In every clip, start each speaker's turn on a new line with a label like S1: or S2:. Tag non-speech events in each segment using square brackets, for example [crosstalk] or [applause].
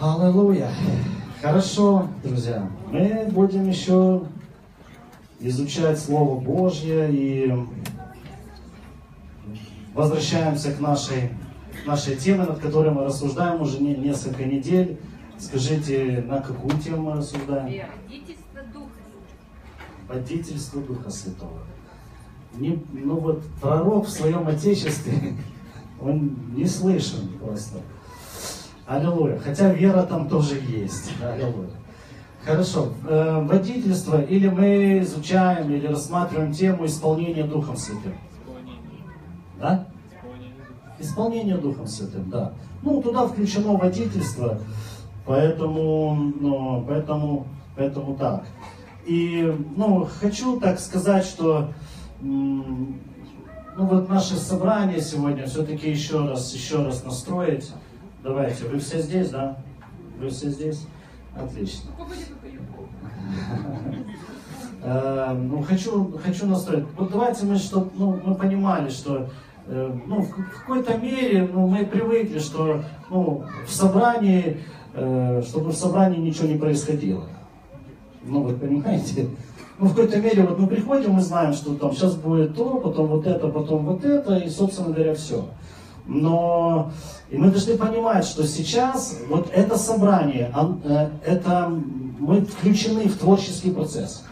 S1: Аллилуйя. Хорошо, друзья. Мы будем еще изучать Слово Божье и возвращаемся к нашей, нашей теме, над которой мы рассуждаем уже не, несколько недель. Скажите, на какую тему мы рассуждаем?
S2: Водительство Духа.
S1: Водительство Духа Святого. Не, ну вот пророк в своем отечестве, [laughs] он не слышен просто. Аллилуйя. Хотя вера там тоже есть. Аллилуйя. Хорошо. Э, водительство или мы изучаем или рассматриваем тему исполнения Духом Святым. Да? Исполнение Духом Святым, да. Ну, туда включено водительство, поэтому, ну, поэтому, поэтому так. И, ну, хочу так сказать, что, ну, вот наше собрание сегодня все-таки еще раз, еще раз настроить. Давайте, вы все здесь, да? Вы все здесь? Отлично. Э, ну, хочу, хочу настроить. Вот давайте мы, чтобы ну, мы понимали, что э, ну, в какой-то мере ну, мы привыкли, что ну, в собрании, э, чтобы в собрании ничего не происходило. Ну, вы понимаете? Ну, в какой-то мере, вот мы приходим, мы знаем, что там сейчас будет то, потом вот это, потом вот это, и, собственно говоря, все. Но и мы должны понимать, что сейчас вот это собрание, это мы включены в творческий процесс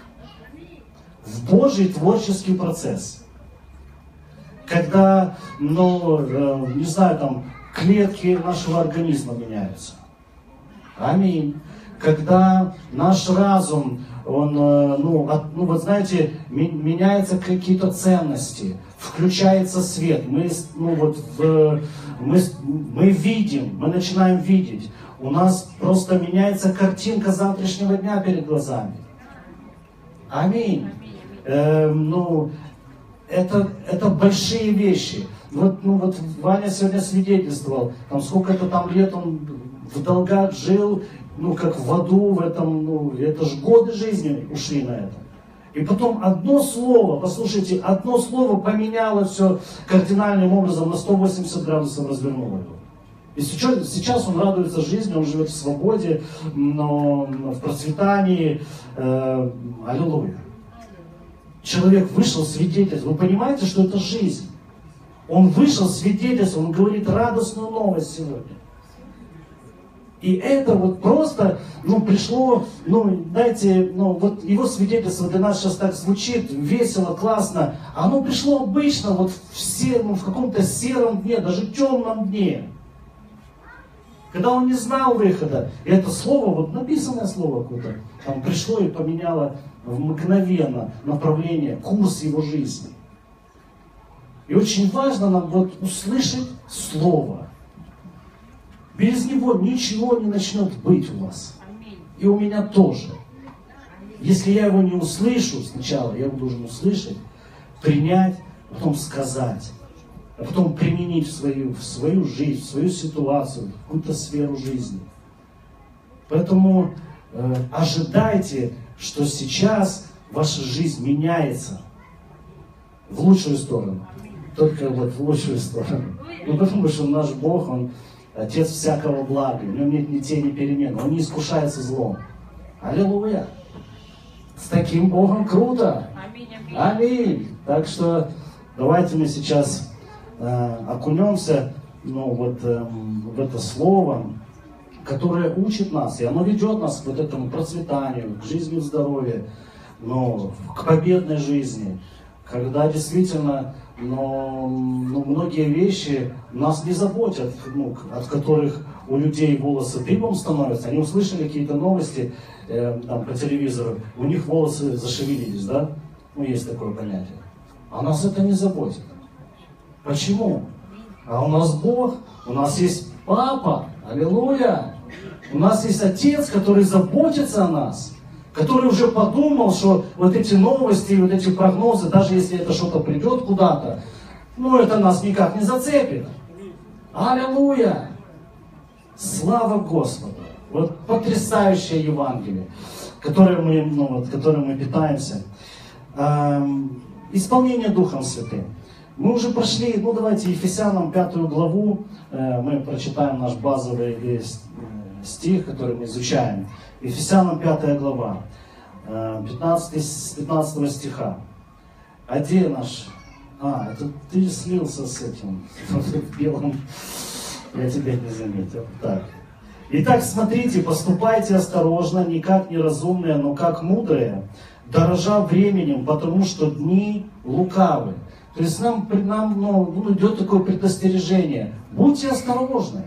S1: в Божий творческий процесс. Когда, ну, э, не знаю, там, клетки нашего организма меняются. Аминь. Когда наш разум, он, э, ну, от, ну вот знаете, меняются какие-то ценности, включается свет, мы, ну, вот, в, мы, мы видим, мы начинаем видеть. У нас просто меняется картинка завтрашнего дня перед глазами. Аминь э, ну, это, это большие вещи. Вот, ну, вот Ваня сегодня свидетельствовал, там сколько-то там лет он в долгах жил, ну, как в аду, в этом, ну, это же годы жизни ушли на это. И потом одно слово, послушайте, одно слово поменяло все кардинальным образом на 180 градусов развернуло его. И сейчас, сейчас он радуется жизни, он живет в свободе, но в процветании. Э, аллилуйя человек вышел свидетельствовать. Вы понимаете, что это жизнь? Он вышел свидетельствовать, он говорит радостную новость сегодня. И это вот просто, ну, пришло, ну, знаете, ну, вот его свидетельство для нас сейчас так звучит, весело, классно. Оно пришло обычно, вот в, сером, в каком-то сером дне, даже темном дне. Когда он не знал выхода. И это слово, вот написанное слово какое-то, там пришло и поменяло мгновенно направление, курс его жизни. И очень важно нам вот услышать Слово. Без него ничего не начнет быть у вас. И у меня тоже. Если я его не услышу сначала, я его должен услышать, принять, потом сказать, а потом применить в свою, в свою жизнь, в свою ситуацию, в какую-то сферу жизни. Поэтому э, ожидайте что сейчас ваша жизнь меняется в лучшую сторону. Только вот в лучшую сторону. Ну потому что наш Бог, Он Отец всякого блага. У него нет ни тени перемен. Он не искушается злом. Аллилуйя. С таким Богом круто.
S2: Аминь. Аминь.
S1: аминь. Так что давайте мы сейчас э, окунемся ну, вот, э, в это слово которое учит нас, и оно ведет нас к вот этому процветанию, к жизни в здоровье, ну, к победной жизни, когда действительно но, ну, многие вещи нас не заботят, ну, от которых у людей волосы дыбом становятся. Они услышали какие-то новости э, там, по телевизору, у них волосы зашевелились, да? Ну, есть такое понятие. А нас это не заботит. Почему? А у нас Бог, у нас есть Папа, аллилуйя. У нас есть Отец, который заботится о нас, который уже подумал, что вот эти новости, вот эти прогнозы, даже если это что-то придет куда-то, ну это нас никак не зацепит. Аллилуйя! Слава Господу! Вот потрясающее Евангелие, которое мы, ну, вот, которым мы питаемся. Эм, исполнение Духом Святым. Мы уже прошли, ну давайте Ефесянам пятую главу, э, мы прочитаем наш базовый стих, который мы изучаем. Ефесянам 5 глава, 15, 15 стиха. Где наш? А, это ты слился с этим, [laughs] в белом. Я тебя не заметил. Так. Итак, смотрите, поступайте осторожно, не как неразумные, но как мудрые, дорожа временем, потому что дни лукавы. То есть нам, нам ну, ну, идет такое предостережение. Будьте осторожны.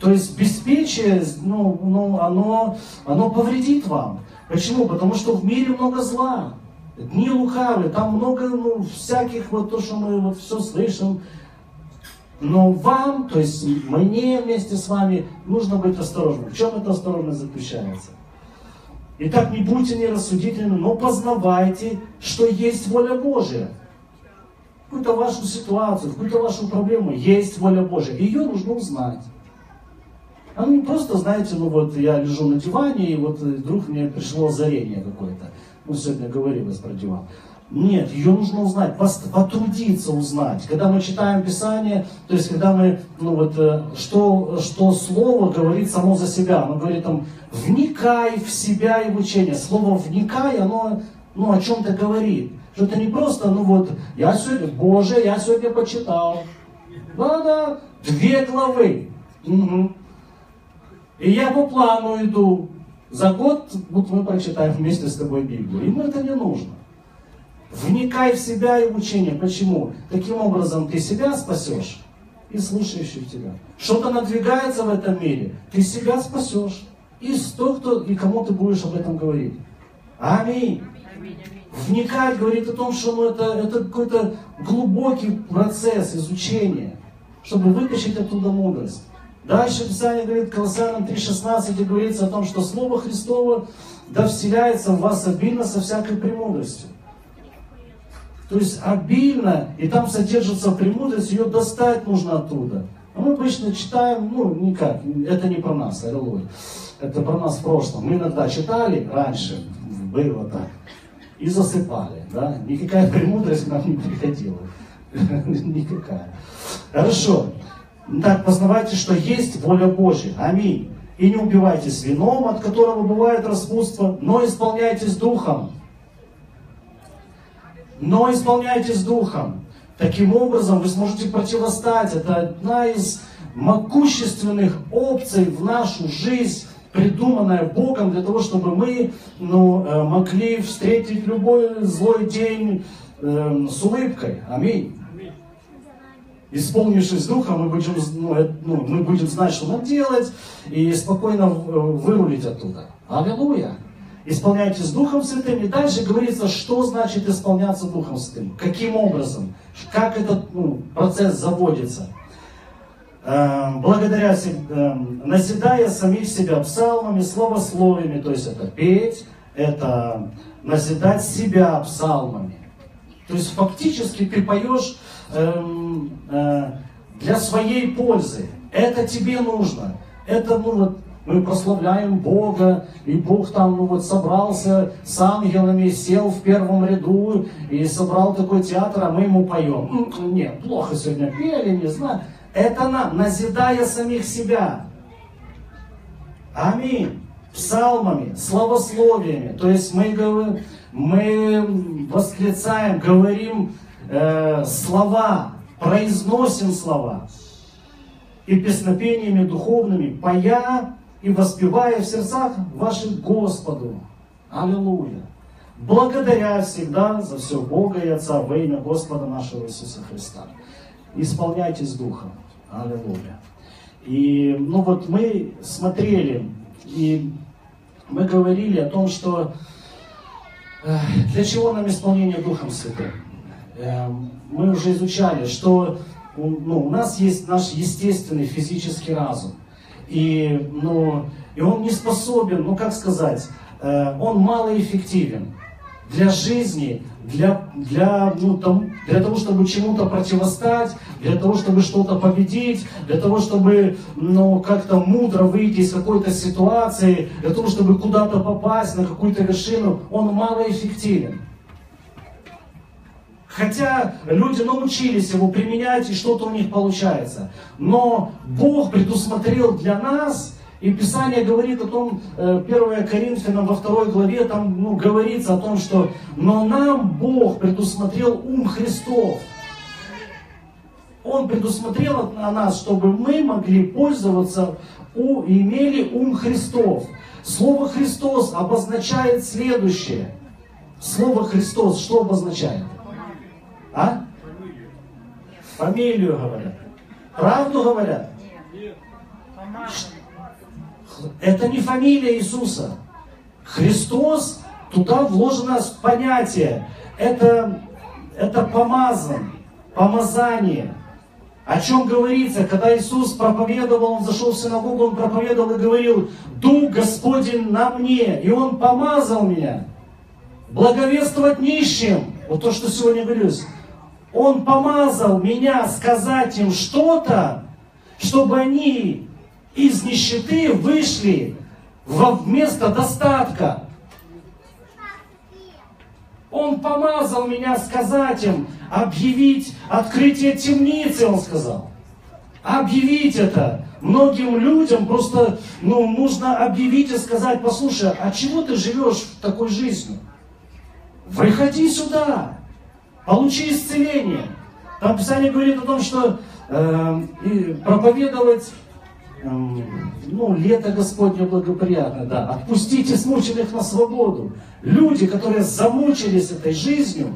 S1: То есть беспечие, ну, ну, оно, оно повредит вам. Почему? Потому что в мире много зла. Дни лукавые, там много ну, всяких, вот то, что мы вот все слышим. Но вам, то есть мне вместе с вами, нужно быть осторожным. В чем эта осторожность заключается? Итак, не будьте нерассудительными, но познавайте, что есть воля Божия. Какую-то вашу ситуацию, какую-то вашу проблему есть воля Божия. Ее нужно узнать. А не просто, знаете, ну вот я лежу на диване, и вот вдруг мне пришло озарение какое-то. Ну, сегодня говорилось про диван. Нет, ее нужно узнать, потрудиться узнать. Когда мы читаем Писание, то есть когда мы, ну вот, э, что, что Слово говорит само за себя. Оно говорит там, вникай в себя и в учение. Слово вникай, оно ну, о чем-то говорит. Что это не просто, ну вот, я сегодня, Боже, я сегодня почитал. Да-да, две главы. Угу. И я по плану иду. За год вот мы прочитаем вместе с тобой Библию. Ему это не нужно. Вникай в себя и в учение. Почему? Таким образом ты себя спасешь и слушающих тебя. Что-то надвигается в этом мире, ты себя спасешь. И то, кто, и кому ты будешь об этом говорить. Аминь. Вникать говорит о том, что ну, это, это какой-то глубокий процесс изучения, чтобы вытащить оттуда мудрость. Дальше Писание говорит, Колоссянам 3.16, где говорится о том, что Слово Христово да вселяется в вас обильно со всякой премудростью. То есть обильно, и там содержится премудрость, ее достать нужно оттуда. А мы обычно читаем, ну, никак, это не про нас, аллилуйя. Это про нас в прошлом. Мы иногда читали раньше, было так, и засыпали, да. Никакая [laughs] премудрость к нам не приходила. [laughs] Никакая. Хорошо. Так, познавайте, что есть воля Божья. Аминь. И не убивайтесь вином, от которого бывает распутство, но исполняйтесь духом но исполняйтесь Духом. Таким образом вы сможете противостать. Это одна из могущественных опций в нашу жизнь, придуманная Богом для того, чтобы мы ну, э, могли встретить любой злой день э, с улыбкой. Аминь. Исполнившись Духом, мы будем, ну, э, ну, мы будем знать, что нам делать, и спокойно э, вырулить оттуда. Аллилуйя исполняйтесь Духом Святым. И дальше говорится, что значит исполняться Духом Святым, каким образом, как этот ну, процесс заводится. Эм, благодаря, эм, наседая самих себя псалмами, словословиями, то есть это петь, это назидать себя псалмами. То есть фактически ты поешь эм, э, для своей пользы. Это тебе нужно. Это ну, вот, мы прославляем Бога, и Бог там ну вот собрался с ангелами, сел в первом ряду и собрал такой театр, а мы ему поем. Нет, плохо сегодня пели, не знаю. Это нам, назидая самих себя. Аминь. Псалмами, славословиями. То есть мы, мы восклицаем, говорим э, слова, произносим слова. И песнопениями духовными, поя и воспевая в сердцах ваших Господу. Аллилуйя. Благодаря всегда за все Бога и Отца во имя Господа нашего Иисуса Христа. Исполняйтесь Духом. Аллилуйя. И, ну вот мы смотрели, и мы говорили о том, что э, для чего нам исполнение Духом Святым. Э, мы уже изучали, что ну, у нас есть наш естественный физический разум – и, ну, и он не способен, ну как сказать, э, он малоэффективен для жизни, для, для, ну, там, для того, чтобы чему-то противостать, для того, чтобы что-то победить, для того, чтобы ну, как-то мудро выйти из какой-то ситуации, для того, чтобы куда-то попасть, на какую-то вершину, он малоэффективен. Хотя люди научились его применять, и что-то у них получается. Но Бог предусмотрел для нас И Писание говорит о том, 1 э, Коринфянам во второй главе, там ну, говорится о том, что «но нам Бог предусмотрел ум Христов». Он предусмотрел на нас, чтобы мы могли пользоваться, у, имели ум Христов. Слово Христос обозначает следующее. Слово Христос что обозначает? А? Фамилию говорят. Правду говорят? Это не фамилия Иисуса. Христос, туда вложено понятие. Это, это помазан, помазание. О чем говорится, когда Иисус проповедовал, Он зашел в синагогу, Он проповедовал и говорил, Дух Господень на мне, и Он помазал меня. Благовествовать нищим, вот то, что сегодня говорилось. Он помазал меня сказать им что-то, чтобы они из нищеты вышли во место достатка. Он помазал меня сказать им, объявить открытие темницы, он сказал. Объявить это. Многим людям просто ну, нужно объявить и сказать, послушай, а чего ты живешь такой жизнью? Выходи сюда, получи исцеление. Там Писание говорит о том, что э, проповедовать ну, лето Господне благоприятно, да. Отпустите смученных на свободу. Люди, которые замучились этой жизнью,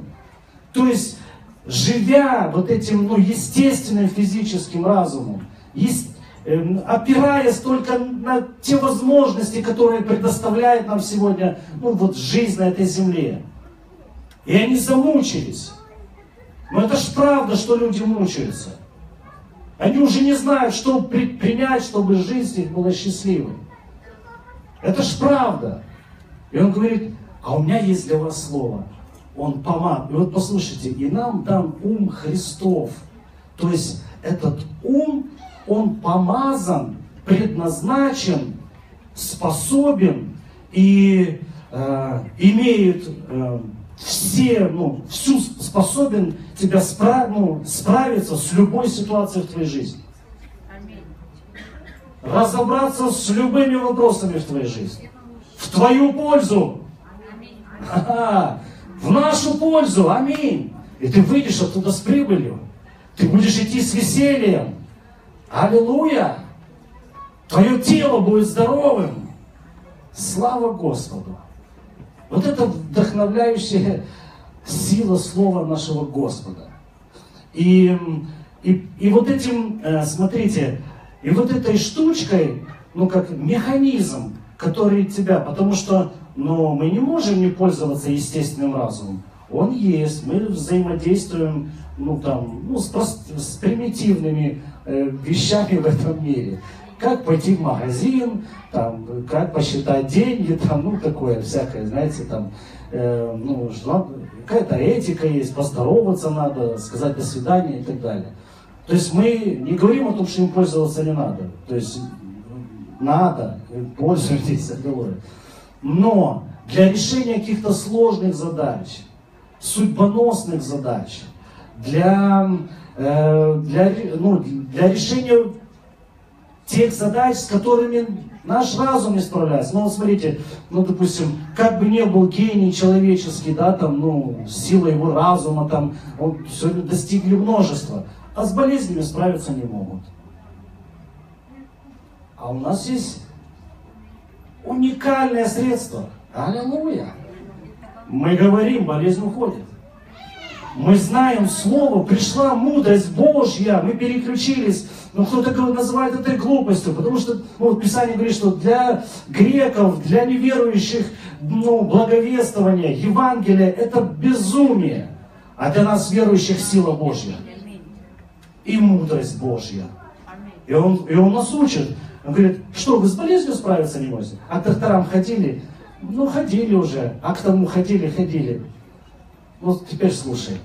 S1: то есть, живя вот этим, ну, естественным физическим разумом, есть, э, опираясь только на те возможности, которые предоставляет нам сегодня, ну, вот жизнь на этой земле. И они замучились. Но это ж правда, что люди мучаются. Они уже не знают, что предпринять, чтобы жизнь их была счастливой. Это ж правда. И он говорит, а у меня есть для вас слово. Он помад. И вот послушайте, и нам дан ум Христов. То есть этот ум, он помазан, предназначен, способен и э, имеет э, все, ну, всю способен тебя спра ну, справиться с любой ситуацией в твоей жизни. Разобраться с любыми вопросами в твоей жизни. В твою пользу. Ага. В нашу пользу. Аминь. И ты выйдешь оттуда с прибылью. Ты будешь идти с весельем. Аллилуйя. Твое тело будет здоровым. Слава Господу. Вот это вдохновляющая сила слова нашего Господа. И, и, и вот этим, э, смотрите, и вот этой штучкой, ну как механизм, который тебя, потому что ну, мы не можем не пользоваться естественным разумом. Он есть, мы взаимодействуем ну, там, ну, с, прост, с примитивными э, вещами в этом мире как пойти в магазин, там, как посчитать деньги, там, ну, такое всякое, знаете, там, э, ну, какая-то этика есть, поздороваться надо, сказать до свидания и так далее. То есть мы не говорим о том, что им пользоваться не надо. То есть надо, пользуйтесь, говорю. Но для решения каких-то сложных задач, судьбоносных задач, для, э, для, ну, для решения тех задач, с которыми наш разум не справляется. Ну вот смотрите, ну допустим, как бы не был гений человеческий, да, там, ну, сила его разума, там, он сегодня достигли множества, а с болезнями справиться не могут. А у нас есть уникальное средство. Аллилуйя. Мы говорим, болезнь уходит. Мы знаем Слово, пришла мудрость Божья, мы переключились. Но кто-то называет это глупостью, потому что ну, Писание говорит, что для греков, для неверующих, ну, благовествование, Евангелие – это безумие. А для нас, верующих, сила Божья и мудрость Божья. И он, и он нас учит. Он говорит, что вы с болезнью справиться не можете? А к докторам ходили? Ну, ходили уже. А к тому ходили, ходили. Вот теперь слушай.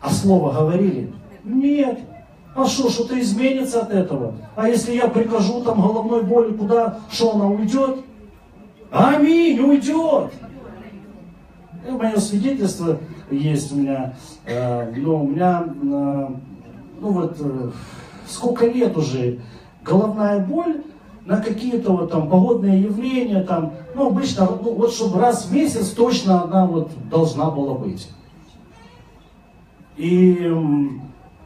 S1: А слово говорили? Нет. А что, что-то изменится от этого? А если я прикажу там головной боли, куда, что она уйдет? Аминь, уйдет. И мое свидетельство есть у меня. Э, ну, у меня, э, ну вот, э, сколько лет уже головная боль, на какие-то вот там погодные явления, там, ну, обычно, ну, вот чтобы раз в месяц точно она вот должна была быть. И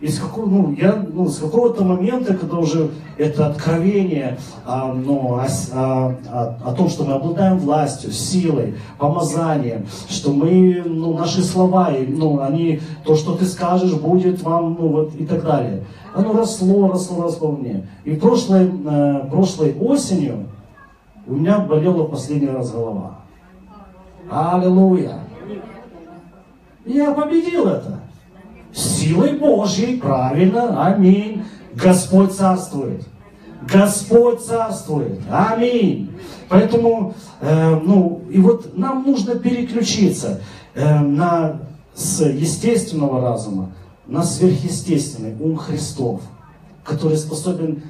S1: из какого, ну, я, ну, с какого-то момента, когда уже это откровение а, ну, о, о, о, о том, что мы обладаем властью, силой, помазанием, что мы, ну, наши слова, ну, они, то, что ты скажешь, будет вам, ну, вот, и так далее. Оно росло, росло, росло мне. И прошлой, э, прошлой осенью у меня болела последний раз голова. Аллилуйя. Я победил это. Силой Божьей, правильно, аминь. Господь царствует. Господь царствует. Аминь. Поэтому, э, ну, и вот нам нужно переключиться э, на, с естественного разума на сверхъестественный ум Христов, который способен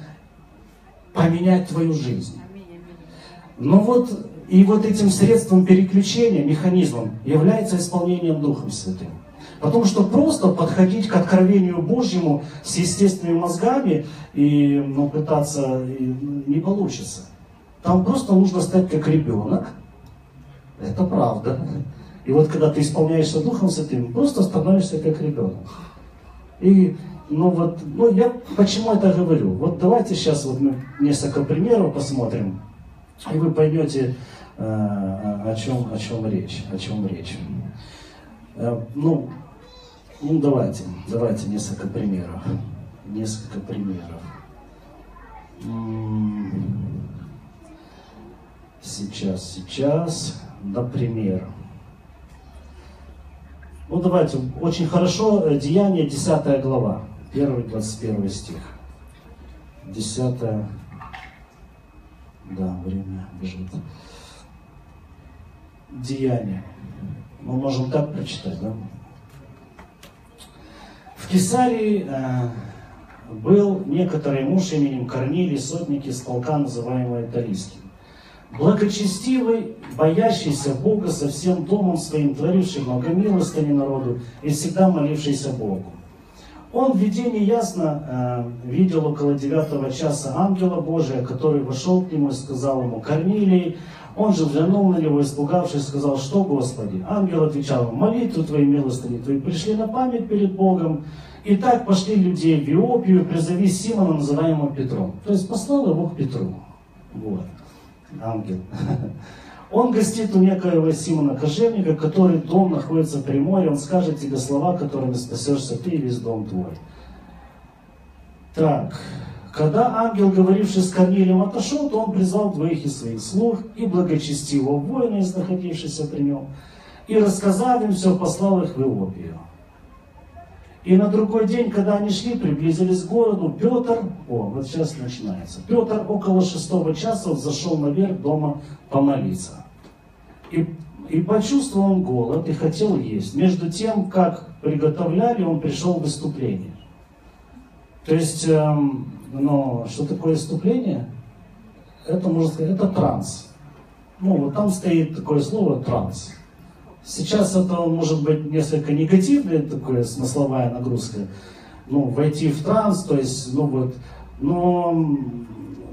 S1: поменять твою жизнь. Но вот и вот этим средством переключения, механизмом, является исполнением Духом Святым. Потому что просто подходить к откровению Божьему с естественными мозгами и ну, пытаться и, не получится. Там просто нужно стать как ребенок. Это правда. И вот когда ты исполняешься Духом Святым, просто становишься как ребенок. И ну вот, ну я почему это говорю? Вот давайте сейчас вот мы несколько примеров посмотрим, и вы поймете, э, о чем, о чем речь, о чем речь. Э, ну, ну, давайте, давайте несколько примеров. Несколько примеров. Сейчас, сейчас, например. Ну, давайте, очень хорошо, э, Деяние, 10 глава, 1 21 стих. 10 да, время бежит. Деяние. Мы можем так прочитать, да? В Кесарии э, был некоторый муж именем Корнилий, сотник из полка, называемого Италийским. Благочестивый, боящийся Бога со всем домом своим, творивший много милостыни народу и всегда молившийся Богу. Он в видении ясно э, видел около девятого часа ангела Божия, который вошел к нему и сказал ему, Корнилий, он же взглянул на него, испугавшись, сказал, что, Господи? Ангел отвечал, молитвы твои, милостыни твои, пришли на память перед Богом. И так пошли людей в Иопию, призови Симона, называемого Петром. То есть послал его к Петру. Вот. Ангел. [laughs] Он гостит у некоего Симона Кожевника, который дом находится при море. Он скажет тебе слова, которыми спасешься ты и весь дом твой. Так, когда ангел, говоривший с Корнилием, отошел, то он призвал двоих из своих слуг и благочестивого воина, из находившихся при нем, и, рассказав им все, послал их в Иопию. И на другой день, когда они шли, приблизились к городу, Петр, о, вот сейчас начинается, Петр около шестого часа зашел наверх дома помолиться. И, и почувствовал он голод и хотел есть. Между тем, как приготовляли, он пришел в выступление. То есть, эм, но что такое выступление? Это, можно сказать, это транс. Ну, вот там стоит такое слово транс. Сейчас это может быть несколько негативная такая смысловая нагрузка. Ну, войти в транс, то есть, ну вот, но,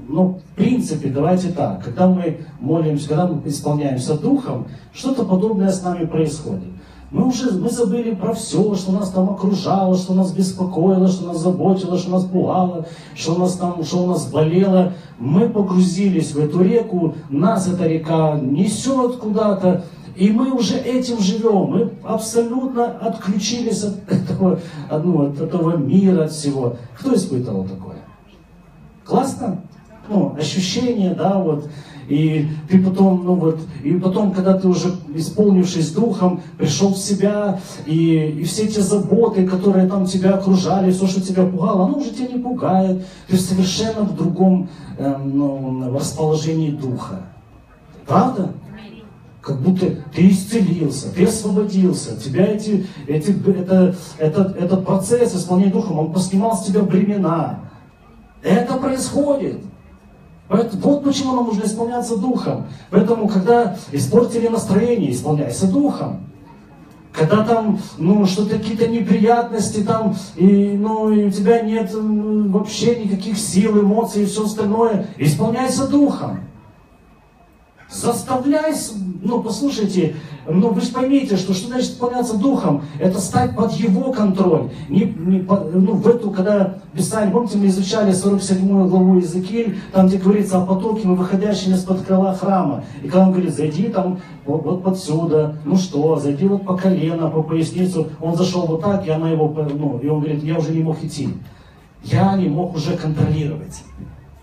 S1: но в принципе, давайте так, когда мы молимся, когда мы исполняемся Духом, что-то подобное с нами происходит. Мы уже мы забыли про все, что нас там окружало, что нас беспокоило, что нас заботило, что нас пугало, что нас там, что у нас болело. Мы погрузились в эту реку, нас эта река несет куда-то, и мы уже этим живем. Мы абсолютно отключились от этого, ну, от этого мира, от всего. Кто испытывал такое? Классно? Ну, ощущение, да, вот. И ты потом, ну вот, и потом, когда ты уже, исполнившись духом, пришел в себя, и, и все те заботы, которые там тебя окружали, все, что тебя пугало, оно уже тебя не пугает. Ты совершенно в другом э, ну, расположении духа. Правда? как будто ты исцелился, ты освободился, тебя эти, эти, это, этот, этот процесс исполнения Духом, он поснимал с тебя бремена. Это происходит. Вот почему нам нужно исполняться Духом. Поэтому, когда испортили настроение, исполняйся Духом. когда там, ну, что-то какие-то неприятности там, и, ну, и у тебя нет вообще никаких сил, эмоций и все остальное, исполняйся Духом. Заставляй, ну послушайте, ну вы же поймите, что что значит исполняться Духом? Это стать под Его контроль. Не, не, ну, в эту, когда Писание, помните, мы изучали 47 главу Иезекииль, там где говорится о потоке, мы выходящем из-под крыла храма. И когда он говорит, зайди там вот, вот подсюда, ну что, зайди вот по колено, по поясницу. Он зашел вот так, и она его, ну, и он говорит, я уже не мог идти. Я не мог уже контролировать.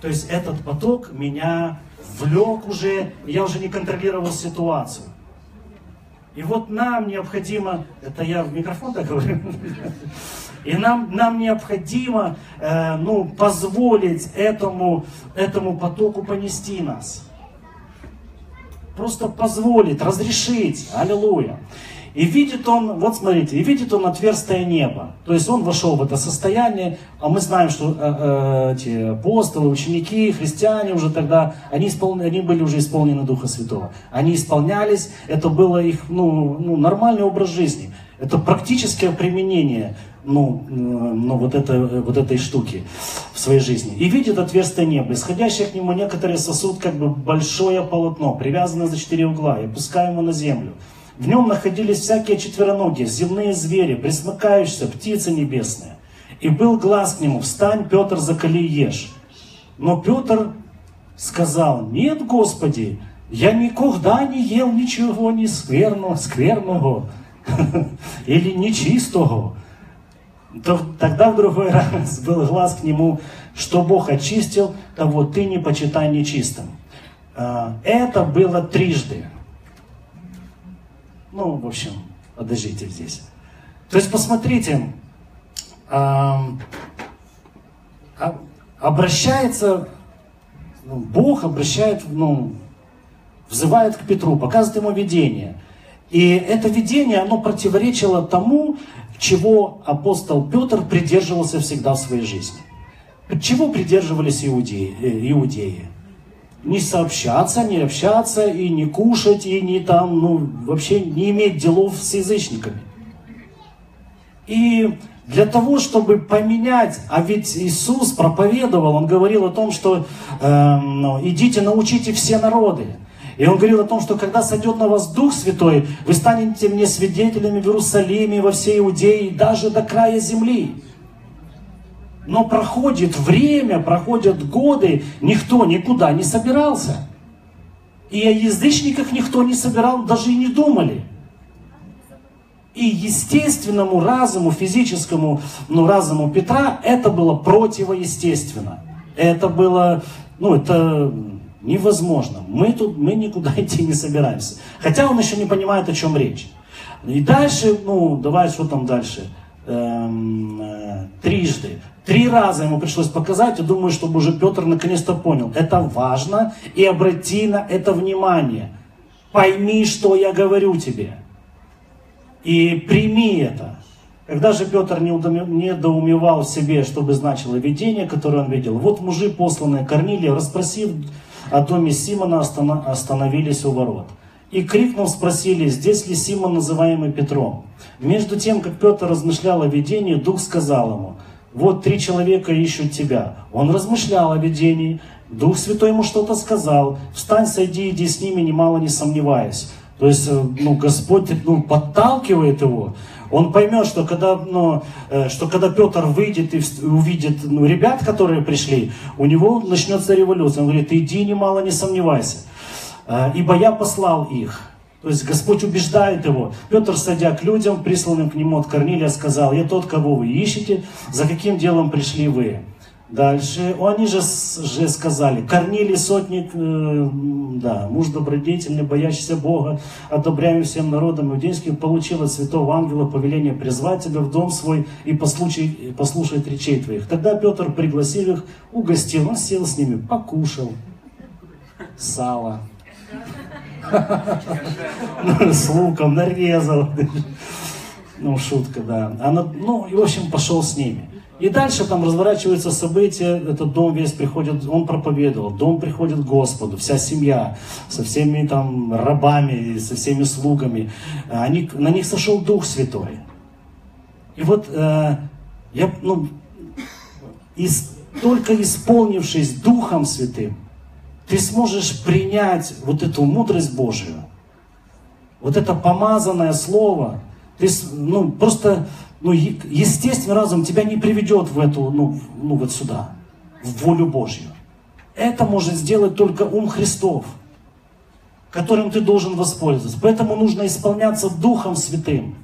S1: То есть этот поток меня влек уже, я уже не контролировал ситуацию. И вот нам необходимо, это я в микрофон так говорю, [laughs] и нам, нам необходимо э, ну, позволить этому, этому потоку понести нас. Просто позволить, разрешить. Аллилуйя. И видит он, вот смотрите, и видит он отверстие неба. То есть он вошел в это состояние, а мы знаем, что э, э, эти апостолы, ученики, христиане уже тогда, они, исполн... они были уже исполнены Духа Святого. Они исполнялись, это было их ну, ну, нормальный образ жизни. Это практическое применение ну, ну, вот, это, вот этой штуки в своей жизни. И видит отверстие неба, исходящее к нему некоторые сосуд, как бы большое полотно, привязанное за четыре угла, и опускаем его на землю. В нем находились всякие четвероногие, земные звери, присмыкающиеся, птицы небесные. И был глаз к нему, встань, Петр, закали ешь. Но Петр сказал, нет, Господи, я никогда не ел ничего не скверного, скверного [laughs] или нечистого. То, тогда в другой [laughs] раз был глаз к нему, что Бог очистил, того ты не почитай нечистым. А, это было трижды. Ну, в общем, подождите здесь. То есть, посмотрите, обращается, ну, Бог обращает, ну, взывает к Петру, показывает ему видение. И это видение, оно противоречило тому, чего апостол Петр придерживался всегда в своей жизни. Чего придерживались иудеи? Э, иудеи? Не сообщаться, не общаться, и не кушать, и не там, ну, вообще не иметь делов с язычниками. И для того, чтобы поменять, а ведь Иисус проповедовал, Он говорил о том, что э, идите научите все народы. И он говорил о том, что когда сойдет на вас Дух Святой, вы станете мне свидетелями в Иерусалиме, во всей Иудее, даже до края земли. Но проходит время, проходят годы, никто никуда не собирался. И о язычниках никто не собирал, даже и не думали. И естественному разуму, физическому ну, разуму Петра это было противоестественно. Это было, ну, это невозможно. Мы тут, мы никуда [laughs] идти не собираемся. Хотя он еще не понимает, о чем речь. И дальше, ну, давай, что там дальше? Эм, э, трижды. Три раза ему пришлось показать, и думаю, чтобы уже Петр наконец-то понял. Это важно, и обрати на это внимание. Пойми, что я говорю тебе. И прими это. Когда же Петр не недоумевал себе, что бы значило видение, которое он видел, вот мужи, посланные Корнилия, расспросив о доме Симона, остановились у ворот. И крикнув, спросили, здесь ли Симон, называемый Петром. Между тем, как Петр размышлял о видении, Дух сказал ему, вот три человека ищут тебя. Он размышлял о видении, Дух Святой ему что-то сказал, встань, сойди, иди с ними, немало не сомневаясь. То есть, э, ну, Господь ну, подталкивает его. Он поймет, что когда, ну, э, что когда Петр выйдет и увидит ну, ребят, которые пришли, у него начнется революция. Он говорит, иди, немало не сомневайся. «Э, ибо я послал их. То есть Господь убеждает его. Петр, садя к людям, присланным к нему от Корнилия, сказал, я тот, кого вы ищете, за каким делом пришли вы? Дальше, они же, же сказали, Корнилий, сотник, э, да, муж добродетельный, боящийся Бога, одобряемый всем народом иудейским, получил от святого ангела повеление призвать тебя в дом свой и послушать, послушать речей твоих. Тогда Петр, пригласил их, угостил, он сел с ними, покушал сало, с луком нарезал. Ну, шутка, да. Она, ну, и, в общем, пошел с ними. И дальше там разворачиваются события, этот дом весь приходит, он проповедовал, дом приходит к Господу, вся семья, со всеми там рабами, со всеми слугами. Они, на них сошел Дух Святой. И вот э, я, ну, из, только исполнившись Духом Святым, ты сможешь принять вот эту мудрость Божию, вот это помазанное слово, ты, ну, просто ну, естественный разум тебя не приведет в эту, ну, ну вот сюда, в волю Божью. Это может сделать только ум Христов, которым ты должен воспользоваться. Поэтому нужно исполняться Духом Святым,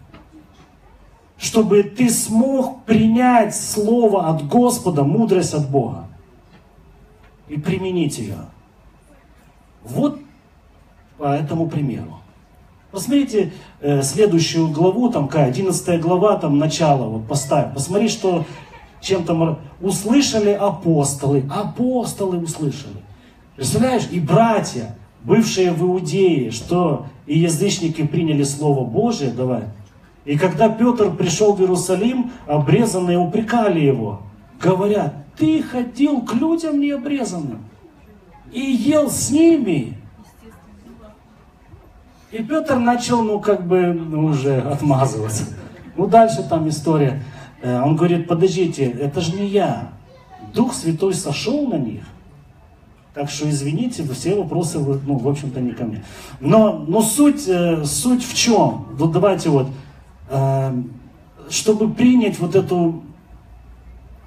S1: чтобы ты смог принять Слово от Господа, мудрость от Бога и применить ее. Вот по этому примеру. Посмотрите э, следующую главу, там какая, 11 глава, там начало, вот поставь. Посмотри, что чем там услышали апостолы. Апостолы услышали. Представляешь, и братья, бывшие в Иудее, что и язычники приняли Слово Божие, давай. И когда Петр пришел в Иерусалим, обрезанные упрекали его. Говорят, ты ходил к людям необрезанным и ел с ними. И Петр начал, ну, как бы, ну, уже отмазываться. Ну, дальше там история. Э, он говорит, подождите, это же не я. Дух Святой сошел на них. Так что, извините, все вопросы, ну, в общем-то, не ко мне. Но, но суть, э, суть в чем? Вот давайте вот, э, чтобы принять вот эту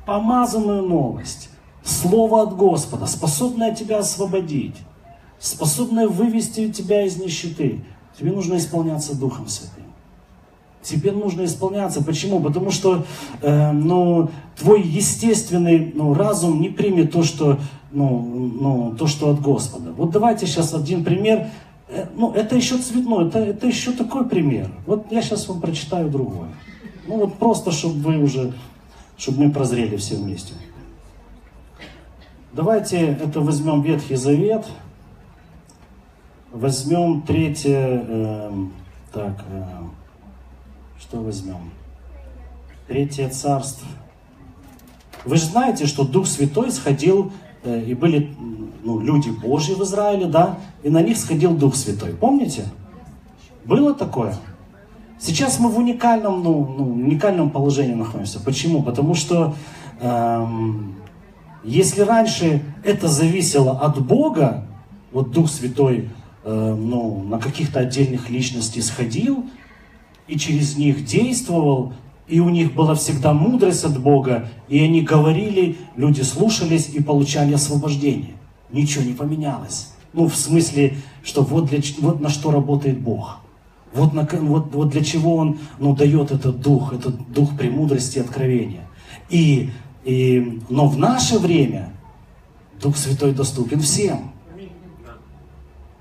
S1: помазанную новость, Слово от Господа, способное тебя освободить, способное вывести тебя из нищеты, Тебе нужно исполняться Духом Святым. Тебе нужно исполняться. Почему? Потому что э, ну, твой естественный ну, разум не примет то что, ну, ну, то, что от Господа. Вот давайте сейчас один пример. Э, ну, это еще цветной, это, это еще такой пример. Вот я сейчас вам прочитаю другой. Ну вот просто, чтобы вы уже, чтобы мы прозрели все вместе. Давайте это возьмем Ветхий Завет. Возьмем третье, э, так, э, что возьмем? Третье царство. Вы же знаете, что Дух Святой сходил, э, и были ну, люди Божьи в Израиле, да, и на них сходил Дух Святой. Помните? Было такое? Сейчас мы в уникальном, ну, ну, уникальном положении находимся. Почему? Потому что эм, если раньше это зависело от Бога, вот Дух Святой Э, ну, на каких-то отдельных личностей сходил и через них действовал, и у них была всегда мудрость от Бога, и они говорили, люди слушались и получали освобождение. Ничего не поменялось. Ну, в смысле, что вот, для, вот на что работает Бог. Вот, на, вот, вот для чего Он ну, дает этот дух, этот дух премудрости и откровения. И, и, но в наше время Дух Святой доступен всем.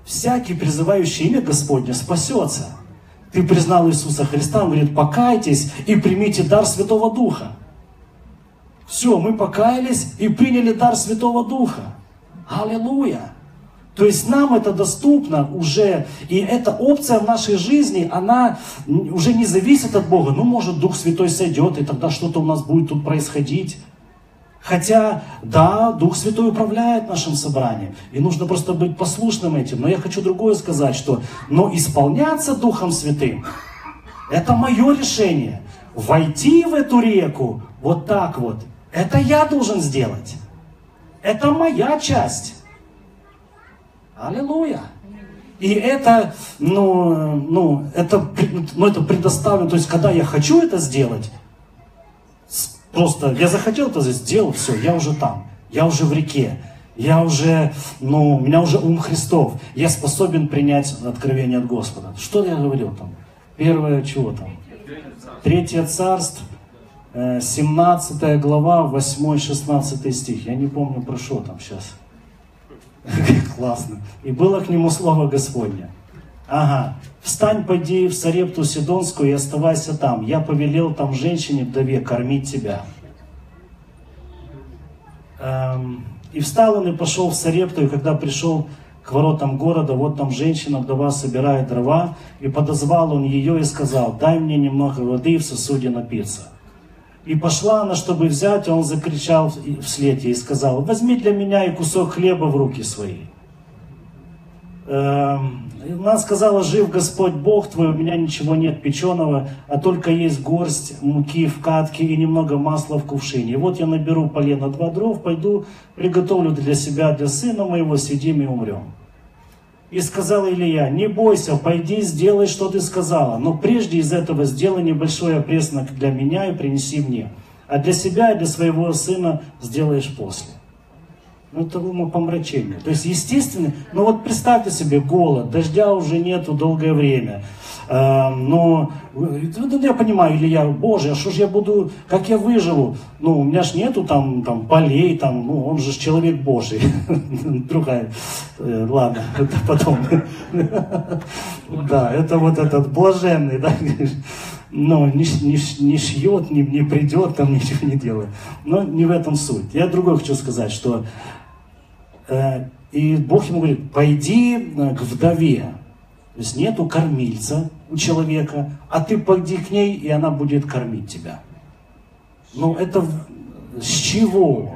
S1: Всякий, призывающий имя Господне, спасется. Ты признал Иисуса Христа, он говорит, покайтесь и примите дар Святого Духа. Все, мы покаялись и приняли дар Святого Духа. Аллилуйя! То есть нам это доступно уже, и эта опция в нашей жизни, она уже не зависит от Бога. Ну, может, Дух Святой сойдет, и тогда что-то у нас будет тут происходить. Хотя, да, Дух Святой управляет нашим собранием, и нужно просто быть послушным этим. Но я хочу другое сказать, что, но исполняться Духом Святым, это мое решение. Войти в эту реку вот так вот, это я должен сделать. Это моя часть. Аллилуйя. И это, ну, ну, это, ну, это предоставлено, то есть, когда я хочу это сделать, Просто я захотел это сделал, все, я уже там, я уже в реке, я уже, ну, у меня уже ум Христов, я способен принять откровение от Господа. Что я говорил там? Первое, чего там? Третье царство, 17 э, глава, 8-16 стих. Я не помню, про что там сейчас. [laughs] Классно. И было к нему слово Господне. Ага. Встань, пойди в Сарепту Сидонскую и оставайся там. Я повелел там женщине вдове кормить тебя. Эм, и встал он и пошел в Сарепту, и когда пришел к воротам города, вот там женщина, вдова собирает дрова, и подозвал он ее и сказал, дай мне немного воды в сосуде напиться. И пошла она, чтобы взять, а он закричал вслед ей и сказал, возьми для меня и кусок хлеба в руки свои. Эм, она сказала, жив Господь Бог твой, у меня ничего нет печеного, а только есть горсть муки в катке и немного масла в кувшине. И вот я наберу полено два дров, пойду, приготовлю для себя, для сына моего, сидим и умрем. И сказал Илья, не бойся, пойди, сделай, что ты сказала, но прежде из этого сделай небольшой опреснок для меня и принеси мне, а для себя и для своего сына сделаешь после. Ну, это умопомрачение. То есть, естественно, ну вот представьте себе голод, дождя уже нету долгое время. Э, но ну, я понимаю, или я, боже, а что же я буду, как я выживу? Ну, у меня ж нету там, там полей, там, ну, он же человек Божий. [laughs] Другая, э, ладно, [laughs] это потом. [laughs] Да, это вот этот блаженный, да, но не, не, не шьет, не, не придет, там ничего не делает. Но не в этом суть. Я другое хочу сказать, что э, и Бог ему говорит, пойди э, к вдове. То есть нету кормильца у человека, а ты пойди к ней, и она будет кормить тебя. Ну это с чего?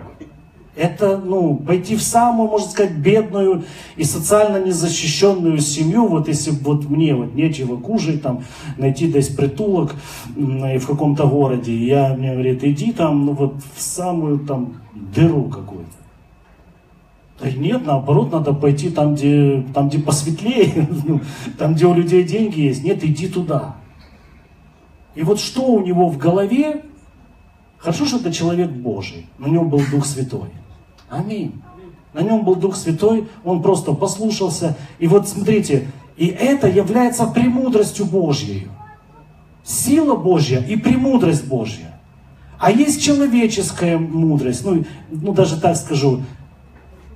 S1: Это, ну, пойти в самую, можно сказать, бедную и социально незащищенную семью, вот если вот мне вот нечего кушать, там, найти здесь притулок и в каком-то городе, я, мне говорит, иди там, ну, вот в самую там дыру какую-то. Да нет, наоборот, надо пойти там, где, там, где посветлее, [laughs] ну, там, где у людей деньги есть. Нет, иди туда. И вот что у него в голове, хорошо, что это человек Божий, на нем был Дух Святой. Аминь. На нем был Дух Святой, он просто послушался. И вот смотрите, и это является премудростью Божьей. Сила Божья и премудрость Божья. А есть человеческая мудрость, ну, ну даже так скажу,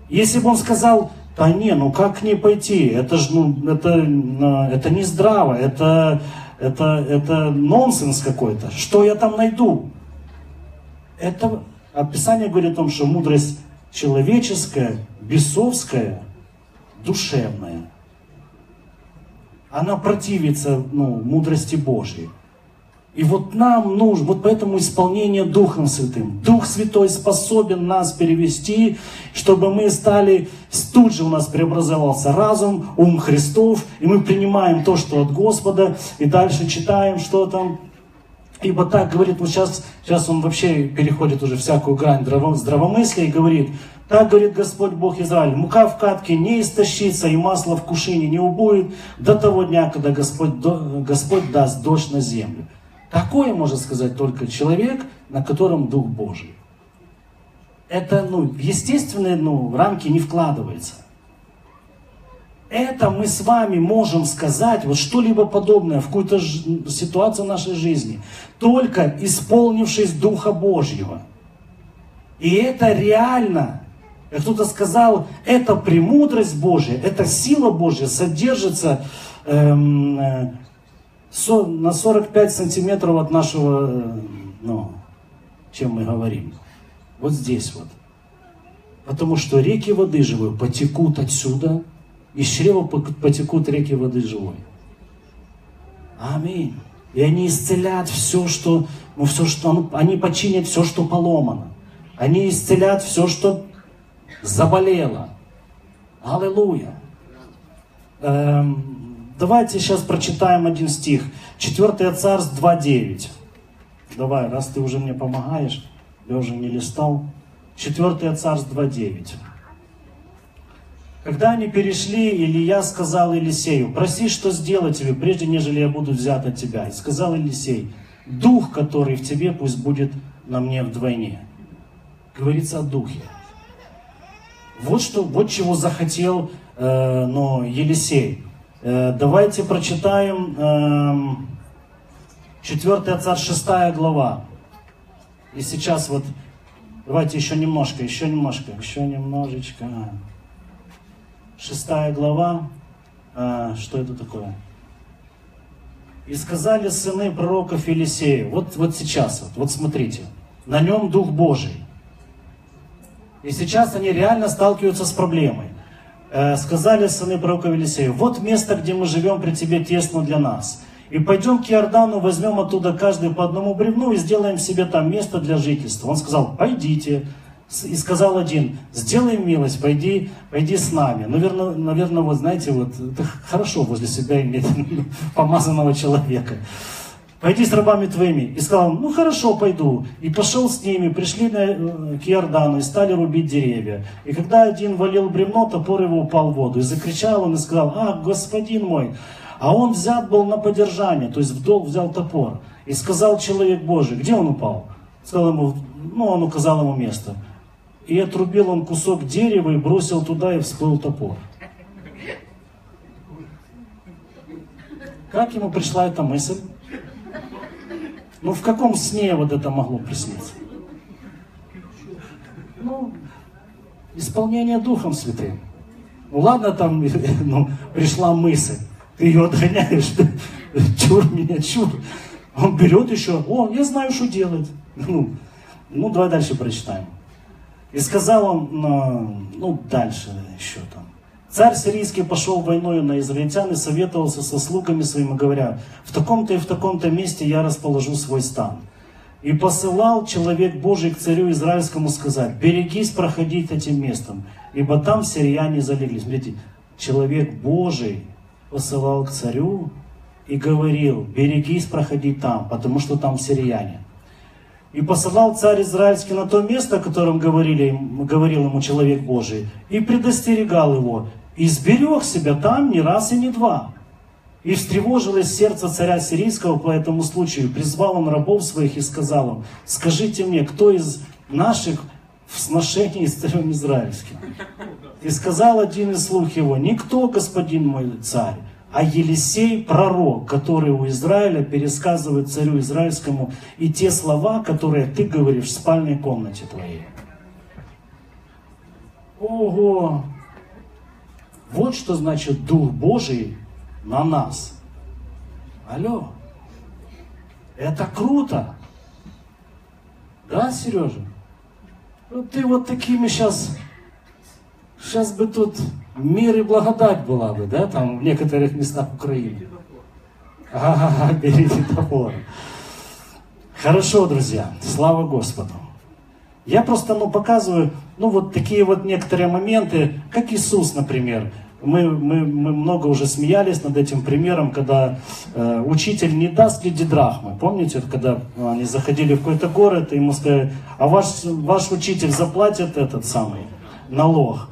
S1: если бы он сказал, да не, ну как к ней пойти, это же, ну, это, это не здраво, это, это, это нонсенс какой-то, что я там найду? Это описание говорит о том, что мудрость человеческая, бесовская, душевная. Она противится ну, мудрости Божьей. И вот нам нужно, вот поэтому исполнение Духом Святым. Дух Святой способен нас перевести, чтобы мы стали, тут же у нас преобразовался разум, ум Христов, и мы принимаем то, что от Господа, и дальше читаем, что там Ибо так говорит, вот сейчас, сейчас он вообще переходит уже всякую грань здравомыслия и говорит, так говорит Господь Бог Израиль, мука в катке не истощится и масло в кушине не убудет до того дня, когда Господь, Господь даст дождь на землю. Такое может сказать только человек, на котором Дух Божий. Это ну, в естественные ну, рамки не вкладывается. Это мы с вами можем сказать, вот что-либо подобное в какую-то ситуацию нашей жизни, только исполнившись Духа Божьего. И это реально, как кто-то сказал, это премудрость Божья, это сила Божья содержится эм, э, на 45 сантиметров от нашего, э, ну, чем мы говорим. Вот здесь вот. Потому что реки воды живой потекут отсюда, из чрева потекут реки воды живой. Аминь. И они исцелят все, что, ну, все, что, ну, они починят все, что поломано. Они исцелят все, что заболело. Аллилуйя. Эм, давайте сейчас прочитаем один стих. 4 Царств 2.9. Давай, раз ты уже мне помогаешь, я уже не листал. 4 Царств 2.9. Когда они перешли, Илья сказал Елисею, проси, что сделать тебе, прежде нежели я буду взят от тебя. И сказал Елисей, дух, который в тебе, пусть будет на мне вдвойне. Говорится о духе. Вот, что, вот чего захотел э, но Елисей. Э, давайте прочитаем э, 4 царь 6 глава. И сейчас вот, давайте еще немножко, еще немножко, еще немножечко шестая глава, а, что это такое? И сказали сыны пророков Елисею, вот, вот сейчас, вот, вот смотрите, на нем Дух Божий. И сейчас они реально сталкиваются с проблемой. Э, сказали сыны пророка Елисею, вот место, где мы живем, при тебе тесно для нас. И пойдем к Иордану, возьмем оттуда каждый по одному бревну и сделаем себе там место для жительства. Он сказал, пойдите. И сказал один, сделай милость, пойди, пойди с нами. Наверное, наверное, вот знаете, вот это [laughs] хорошо возле себя иметь [laughs] помазанного человека. Пойди с рабами твоими. И сказал, ну хорошо, пойду. И пошел с ними, пришли на, э, к Иордану и стали рубить деревья. И когда один валил бревно, топор его упал в воду. И закричал он и сказал, а, господин мой, а он взят был на поддержание, то есть в долг взял топор. И сказал человек Божий, где он упал? Сказал ему, ну он указал ему место. И отрубил он кусок дерева и бросил туда, и всплыл топор. Как ему пришла эта мысль? Ну, в каком сне вот это могло присниться? Ну, исполнение Духом Святым. Ну, ладно, там [laughs] ну, пришла мысль. Ты ее отгоняешь, чур меня, чур. Он берет еще, о, я знаю, что делать. Ну, ну давай дальше прочитаем. И сказал он, ну, дальше еще там. Царь сирийский пошел войною на израильтян и советовался со слугами своими, говоря, в таком-то и в таком-то месте я расположу свой стан. И посылал человек Божий к царю израильскому сказать, берегись проходить этим местом, ибо там сирияне залегли. Смотрите, человек Божий посылал к царю и говорил, берегись проходить там, потому что там сирияне. И посылал царь Израильский на то место, о котором говорили, говорил ему человек Божий, и предостерегал его, и сберег себя там не раз и не два. И встревожилось сердце царя сирийского по этому случаю. Призвал он рабов своих и сказал им, скажите мне, кто из наших в сношении с царем израильским? И сказал один из слуг его, никто, господин мой царь, а Елисей пророк, который у Израиля пересказывает царю израильскому и те слова, которые ты говоришь в спальной комнате твоей. Ого! Вот что значит Дух Божий на нас. Алло. Это круто. Да, Сережа? Ну, ты вот такими сейчас, сейчас бы тут мир и благодать была бы, да, там в некоторых местах Украины. Ага, берите топор. Хорошо, друзья, слава Господу. Я просто, ну, показываю, ну, вот такие вот некоторые моменты, как Иисус, например. Мы, мы, мы много уже смеялись над этим примером, когда э, учитель не даст ли драхмы. Помните, когда они заходили в какой-то город, и ему сказали, а ваш, ваш учитель заплатит этот самый налог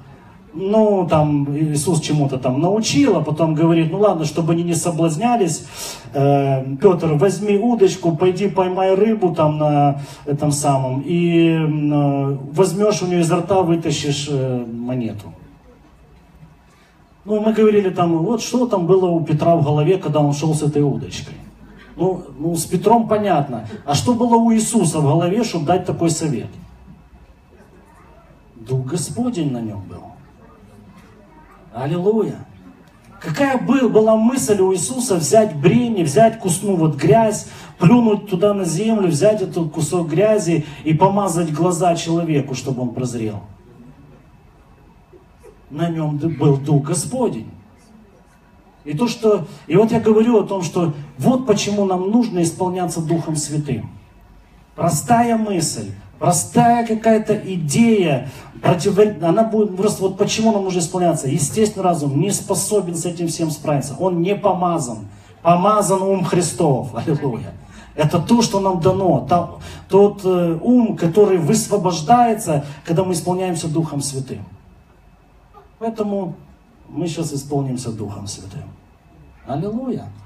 S1: ну, там, Иисус чему-то там научил, а потом говорит, ну ладно, чтобы они не соблазнялись, э, Петр, возьми удочку, пойди поймай рыбу там на этом самом, и э, возьмешь у нее изо рта, вытащишь э, монету. Ну, мы говорили там, вот что там было у Петра в голове, когда он шел с этой удочкой. Ну, ну, с Петром понятно. А что было у Иисуса в голове, чтобы дать такой совет? Дух Господень на нем был. Аллилуйя. Какая был, была мысль у Иисуса взять брени, взять кусну вот грязь, плюнуть туда на землю, взять этот кусок грязи и помазать глаза человеку, чтобы он прозрел. На нем был Дух Господень. И то, что, и вот я говорю о том, что вот почему нам нужно исполняться Духом Святым. Простая мысль, простая какая-то идея, против... она будет просто вот почему нам нужно исполняться. Естественно, разум не способен с этим всем справиться. Он не помазан. Помазан ум Христов. [laughs] Аллилуйя. Это то, что нам дано. Тот э, ум, который высвобождается, когда мы исполняемся Духом Святым. Поэтому мы сейчас исполнимся Духом Святым. Аллилуйя.